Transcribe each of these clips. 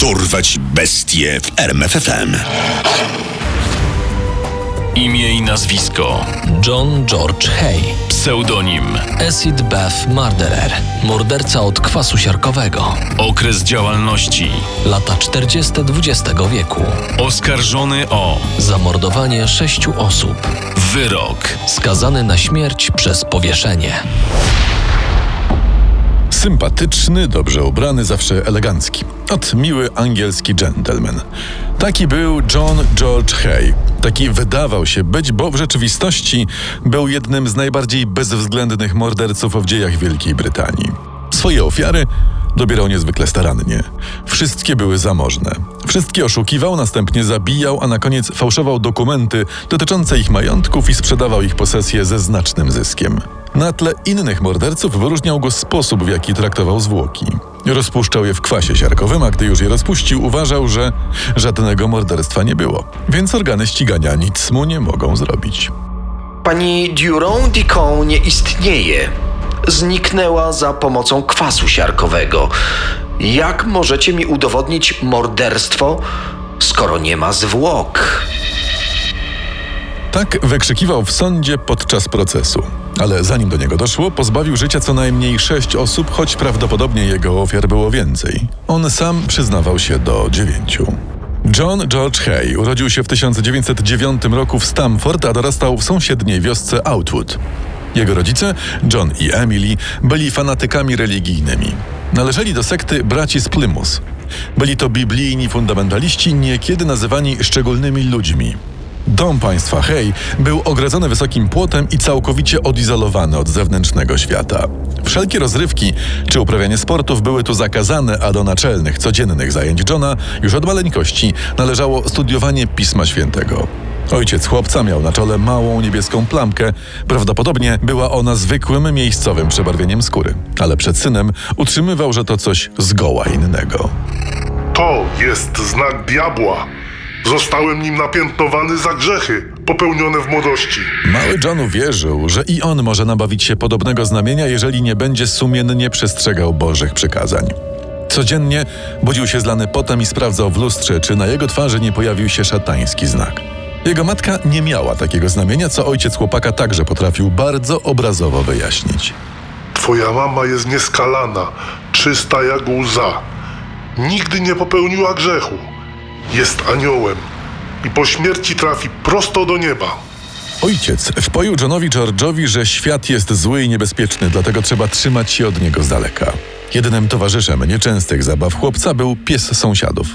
Dorwać bestie w RMFFM. Imię i nazwisko. John George Hay. Pseudonim. Acid Bath Murderer. Morderca od kwasu siarkowego. Okres działalności. Lata 40. XX wieku. Oskarżony o Zamordowanie sześciu osób. wyrok. Skazany na śmierć przez powieszenie. Sympatyczny, dobrze ubrany, zawsze elegancki. Ot miły angielski gentleman. Taki był John George Hay. Taki wydawał się być, bo w rzeczywistości był jednym z najbardziej bezwzględnych morderców w dziejach Wielkiej Brytanii. Swoje ofiary dobierał niezwykle starannie. Wszystkie były zamożne. Wszystkie oszukiwał, następnie zabijał, a na koniec fałszował dokumenty dotyczące ich majątków i sprzedawał ich posesje ze znacznym zyskiem. Na tle innych morderców wyróżniał go sposób, w jaki traktował zwłoki. Rozpuszczał je w kwasie siarkowym, a gdy już je rozpuścił, uważał, że żadnego morderstwa nie było. Więc organy ścigania nic mu nie mogą zrobić. Pani Durand Dicon nie istnieje. Zniknęła za pomocą kwasu siarkowego. Jak możecie mi udowodnić morderstwo, skoro nie ma zwłok? Tak wykrzykiwał w sądzie podczas procesu. Ale zanim do niego doszło, pozbawił życia co najmniej sześć osób, choć prawdopodobnie jego ofiar było więcej. On sam przyznawał się do dziewięciu. John George Hay urodził się w 1909 roku w Stamford, a dorastał w sąsiedniej wiosce Outwood. Jego rodzice, John i Emily, byli fanatykami religijnymi. Należeli do sekty braci z Plymouth. Byli to biblijni fundamentaliści, niekiedy nazywani szczególnymi ludźmi. Dom państwa Hay był ogrodzony wysokim płotem i całkowicie odizolowany od zewnętrznego świata. Wszelkie rozrywki czy uprawianie sportów były tu zakazane, a do naczelnych, codziennych zajęć Johna już od maleńkości należało studiowanie Pisma Świętego. Ojciec chłopca miał na czole małą niebieską plamkę. Prawdopodobnie była ona zwykłym miejscowym przebarwieniem skóry, ale przed synem utrzymywał, że to coś zgoła innego. To jest znak diabła. Zostałem nim napiętnowany za grzechy popełnione w młodości. Mały John uwierzył, że i on może nabawić się podobnego znamienia, jeżeli nie będzie sumiennie przestrzegał Bożych przykazań. Codziennie budził się zlany potem i sprawdzał w lustrze, czy na jego twarzy nie pojawił się szatański znak. Jego matka nie miała takiego znamienia, co ojciec chłopaka także potrafił bardzo obrazowo wyjaśnić. Twoja mama jest nieskalana, czysta jak łza. Nigdy nie popełniła grzechu. Jest aniołem i po śmierci trafi prosto do nieba. Ojciec wpoił Johnowi George'owi, że świat jest zły i niebezpieczny, dlatego trzeba trzymać się od niego z daleka. Jedynym towarzyszem nieczęstych zabaw chłopca był pies sąsiadów.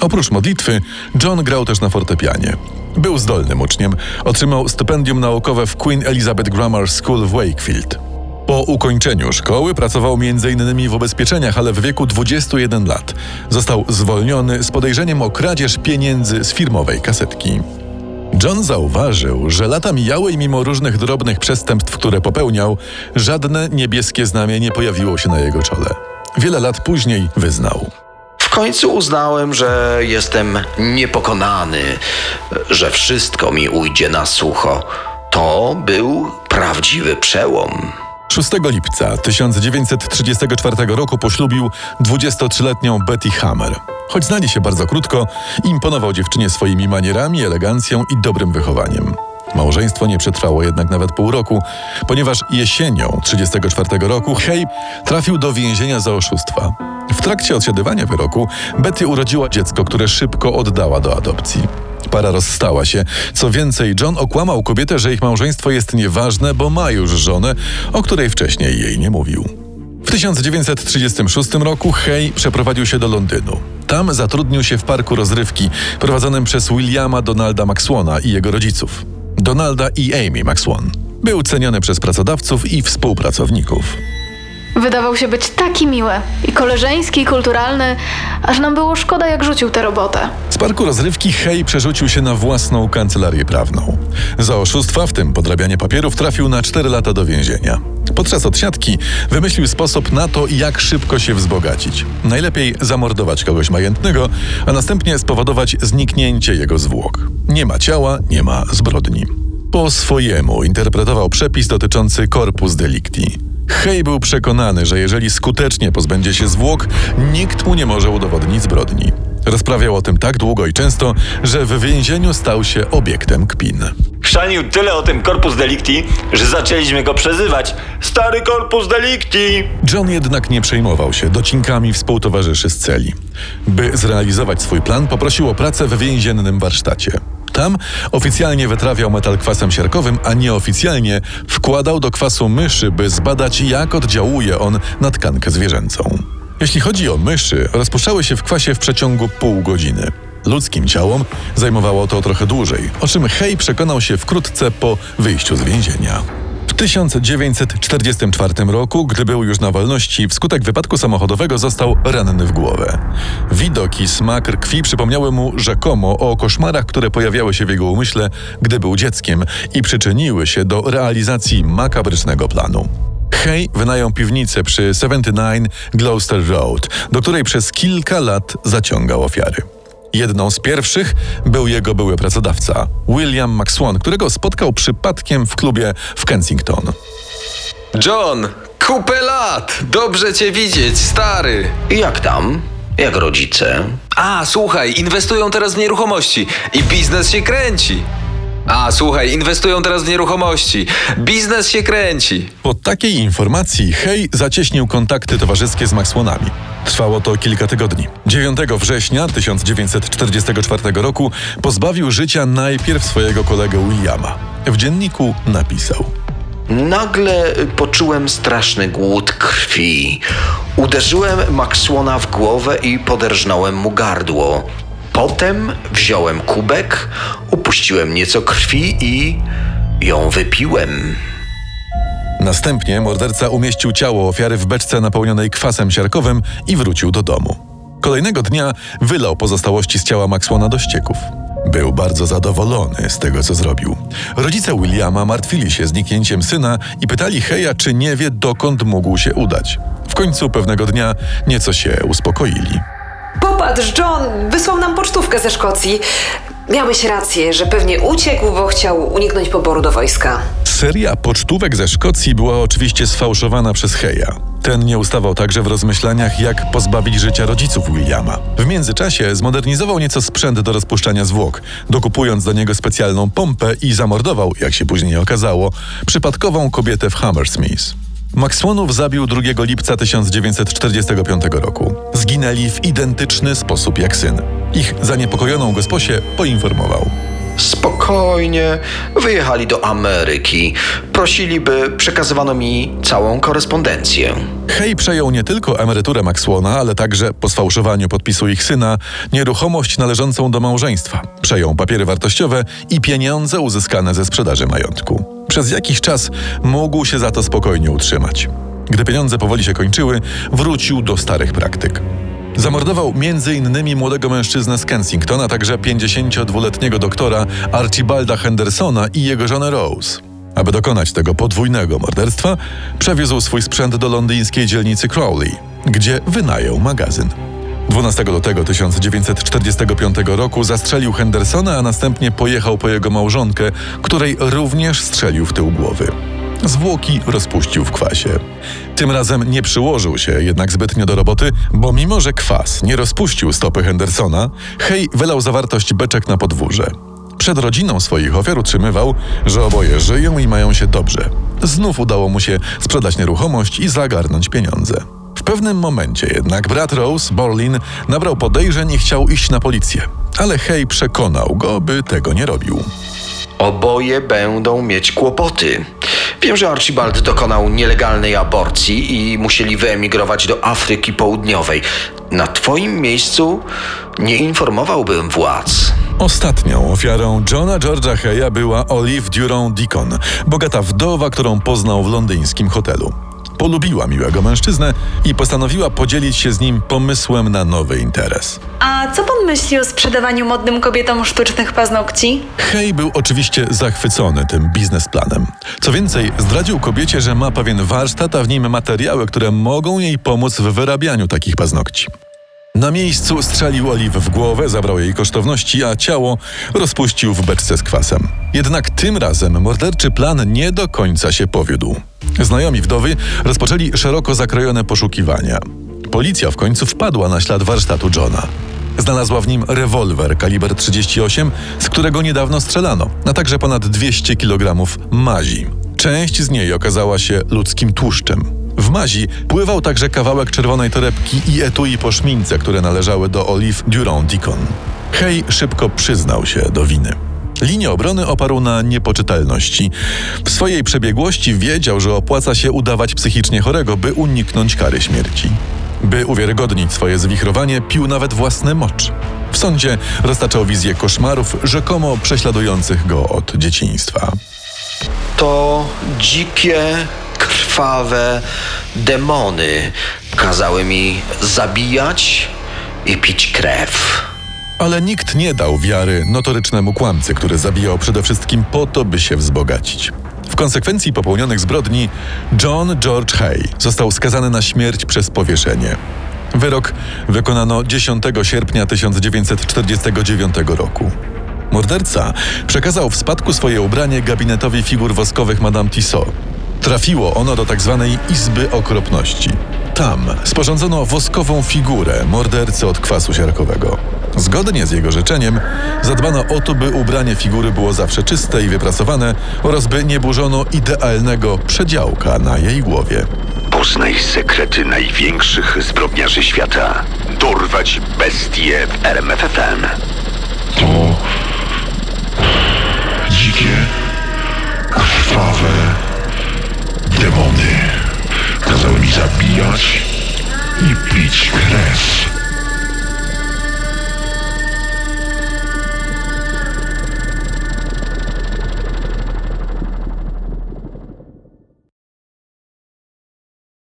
Oprócz modlitwy, John grał też na fortepianie. Był zdolnym uczniem, otrzymał stypendium naukowe w Queen Elizabeth Grammar School w Wakefield. Po ukończeniu szkoły pracował m.in. w ubezpieczeniach, ale w wieku 21 lat został zwolniony z podejrzeniem o kradzież pieniędzy z firmowej kasetki. John zauważył, że lata mijały i mimo różnych drobnych przestępstw, które popełniał, żadne niebieskie znamie nie pojawiło się na jego czole. Wiele lat później wyznał. W końcu uznałem, że jestem niepokonany, że wszystko mi ujdzie na sucho. To był prawdziwy przełom. 6 lipca 1934 roku poślubił 23-letnią Betty Hammer. Choć znali się bardzo krótko, imponował dziewczynie swoimi manierami, elegancją i dobrym wychowaniem. Małżeństwo nie przetrwało jednak nawet pół roku, ponieważ jesienią 1934 roku Hay trafił do więzienia za oszustwa. W trakcie odsiadywania wyroku Betty urodziła dziecko, które szybko oddała do adopcji. Para rozstała się. Co więcej, John okłamał kobietę, że ich małżeństwo jest nieważne, bo ma już żonę, o której wcześniej jej nie mówił. W 1936 roku Hay przeprowadził się do Londynu. Tam zatrudnił się w parku rozrywki prowadzonym przez Williama Donalda Maxwona i jego rodziców. Donalda i Amy Maxwon. Był ceniony przez pracodawców i współpracowników. Wydawał się być taki miły i koleżeński, i kulturalny, aż nam było szkoda, jak rzucił tę robotę. Z parku rozrywki Hay przerzucił się na własną kancelarię prawną. Za oszustwa, w tym podrabianie papierów, trafił na 4 lata do więzienia. Podczas odsiadki wymyślił sposób na to, jak szybko się wzbogacić. Najlepiej zamordować kogoś majętnego, a następnie spowodować zniknięcie jego zwłok. Nie ma ciała, nie ma zbrodni. Po swojemu interpretował przepis dotyczący corpus delicti. Hay był przekonany, że jeżeli skutecznie pozbędzie się zwłok, nikt mu nie może udowodnić zbrodni. Rozprawiał o tym tak długo i często, że w więzieniu stał się obiektem kpin. Chrzanił tyle o tym Corpus Delicti, że zaczęliśmy go przezywać Stary Corpus Delicti! John jednak nie przejmował się docinkami współtowarzyszy z celi. By zrealizować swój plan, poprosił o pracę w więziennym warsztacie. Tam oficjalnie wytrawiał metal kwasem siarkowym, a nieoficjalnie wkładał do kwasu myszy, by zbadać, jak oddziałuje on na tkankę zwierzęcą. Jeśli chodzi o myszy, rozpuszczały się w kwasie w przeciągu pół godziny. Ludzkim ciałom zajmowało to trochę dłużej, o czym Hay przekonał się wkrótce po wyjściu z więzienia. W 1944 roku, gdy był już na wolności, wskutek wypadku samochodowego został ranny w głowę. Widok i smak krwi przypomniały mu rzekomo o koszmarach, które pojawiały się w jego umyśle, gdy był dzieckiem i przyczyniły się do realizacji makabrycznego planu. Hay wynajął piwnicę przy 79 Gloucester Road, do której przez kilka lat zaciągał ofiary. Jedną z pierwszych był jego były pracodawca, William McSwan, którego spotkał przypadkiem w klubie w Kensington. John, kupę lat! Dobrze cię widzieć, stary! Jak tam? Jak rodzice? A, słuchaj, inwestują teraz w nieruchomości i biznes się kręci. A, słuchaj, inwestują teraz w nieruchomości. Biznes się kręci. Po takiej informacji Hay zacieśnił kontakty towarzyskie z Maxwellami. Trwało to kilka tygodni. 9 września 1944 roku pozbawił życia najpierw swojego kolegę Williama. W dzienniku napisał – Nagle poczułem straszny głód krwi. Uderzyłem Maxwona w głowę i poderżnąłem mu gardło. Potem wziąłem kubek, upuściłem nieco krwi i ją wypiłem. Następnie morderca umieścił ciało ofiary w beczce napełnionej kwasem siarkowym i wrócił do domu. Kolejnego dnia wylał pozostałości z ciała Maxwona do ścieków. Był bardzo zadowolony z tego, co zrobił. Rodzice Williama martwili się zniknięciem syna i pytali Heja, czy nie wie, dokąd mógł się udać. W końcu pewnego dnia nieco się uspokoili. Popatrz, John wysłał nam pocztówkę ze Szkocji. Miałeś rację, że pewnie uciekł, bo chciał uniknąć poboru do wojska. Seria pocztówek ze Szkocji była oczywiście sfałszowana przez Heja. Ten nie ustawał także w rozmyślaniach, jak pozbawić życia rodziców Williama. W międzyczasie zmodernizował nieco sprzęt do rozpuszczania zwłok, dokupując do niego specjalną pompę i zamordował, jak się później okazało, przypadkową kobietę w Hammersmith. Maxwellów zabił 2 lipca 1945 roku. Zginęli w identyczny sposób jak syn. Ich zaniepokojoną gosposię poinformował. Spokojnie, wyjechali do Ameryki. Prosili, by przekazywano mi całą korespondencję. Hay przejął nie tylko emeryturę Maxwella, ale także po sfałszowaniu podpisu ich syna nieruchomość należącą do małżeństwa. Przejął papiery wartościowe i pieniądze uzyskane ze sprzedaży majątku. Przez jakiś czas mógł się za to spokojnie utrzymać. Gdy pieniądze powoli się kończyły, wrócił do starych praktyk. Zamordował m.in. młodego mężczyznę z Kensington, a także 52-letniego doktora Archibalda Hendersona i jego żonę Rose. Aby dokonać tego podwójnego morderstwa, przewiózł swój sprzęt do londyńskiej dzielnicy Crowley, gdzie wynajął magazyn. 12 lutego 1945 roku zastrzelił Hendersona, a następnie pojechał po jego małżonkę, której również strzelił w tył głowy. Zwłoki rozpuścił w kwasie. Tym razem nie przyłożył się jednak zbytnio do roboty, bo mimo, że kwas nie rozpuścił stopy Hendersona, Hay wylał zawartość beczek na podwórze. Przed rodziną swoich ofiar utrzymywał, że oboje żyją i mają się dobrze. Znów udało mu się sprzedać nieruchomość i zagarnąć pieniądze. W pewnym momencie jednak brat Rose, Borlin, nabrał podejrzeń i chciał iść na policję. Ale Hay przekonał go, by tego nie robił. Oboje będą mieć kłopoty. Wiem, że Archibald dokonał nielegalnej aborcji i musieli wyemigrować do Afryki Południowej. Na twoim miejscu nie informowałbym władz. Ostatnią ofiarą Johna George'a Heya była Olive Durand Deacon, bogata wdowa, którą poznał w londyńskim hotelu. Polubiła miłego mężczyznę i postanowiła podzielić się z nim pomysłem na nowy interes. A co pan myśli o sprzedawaniu modnym kobietom sztucznych paznokci? Hay był oczywiście zachwycony tym biznesplanem. Co więcej, zdradził kobiecie, że ma pewien warsztat, a w nim materiały, które mogą jej pomóc w wyrabianiu takich paznokci. Na miejscu strzelił Oliw w głowę, zabrał jej kosztowności, a ciało rozpuścił w beczce z kwasem. Jednak tym razem morderczy plan nie do końca się powiódł. Znajomi wdowy rozpoczęli szeroko zakrojone poszukiwania. Policja w końcu wpadła na ślad warsztatu Johna. Znalazła w nim rewolwer kaliber 38, z którego niedawno strzelano, a także ponad 200 kg mazi. Część z niej okazała się ludzkim tłuszczem. W mazi pływał także kawałek czerwonej torebki i etui po szmince, które należały do Olive Durand-Deacon. Hay szybko przyznał się do winy. Linię obrony oparł na niepoczytalności. W swojej przebiegłości wiedział, że opłaca się udawać psychicznie chorego, by uniknąć kary śmierci. By uwiarygodnić swoje zwichrowanie, pił nawet własny mocz. W sądzie roztaczał wizję koszmarów, rzekomo prześladujących go od dzieciństwa. To dzikie, krwawe demony kazały mi zabijać i pić krew. Ale nikt nie dał wiary notorycznemu kłamcy, który zabijał przede wszystkim po to, by się wzbogacić. W konsekwencji popełnionych zbrodni John George Hay został skazany na śmierć przez powieszenie. Wyrok wykonano 10 sierpnia 1949 roku. Morderca przekazał w spadku swoje ubranie gabinetowi figur woskowych Madame Tissot. Trafiło ono do tzw. Izby Okropności. Tam sporządzono woskową figurę mordercy od kwasu siarkowego. Zgodnie z jego życzeniem zadbano o to, by ubranie figury było zawsze czyste i wyprasowane oraz by nie burzono idealnego przedziałka na jej głowie. Poznaj sekrety największych zbrodniarzy świata. Dorwać bestie w RMFFM. Zabijać i pić krew.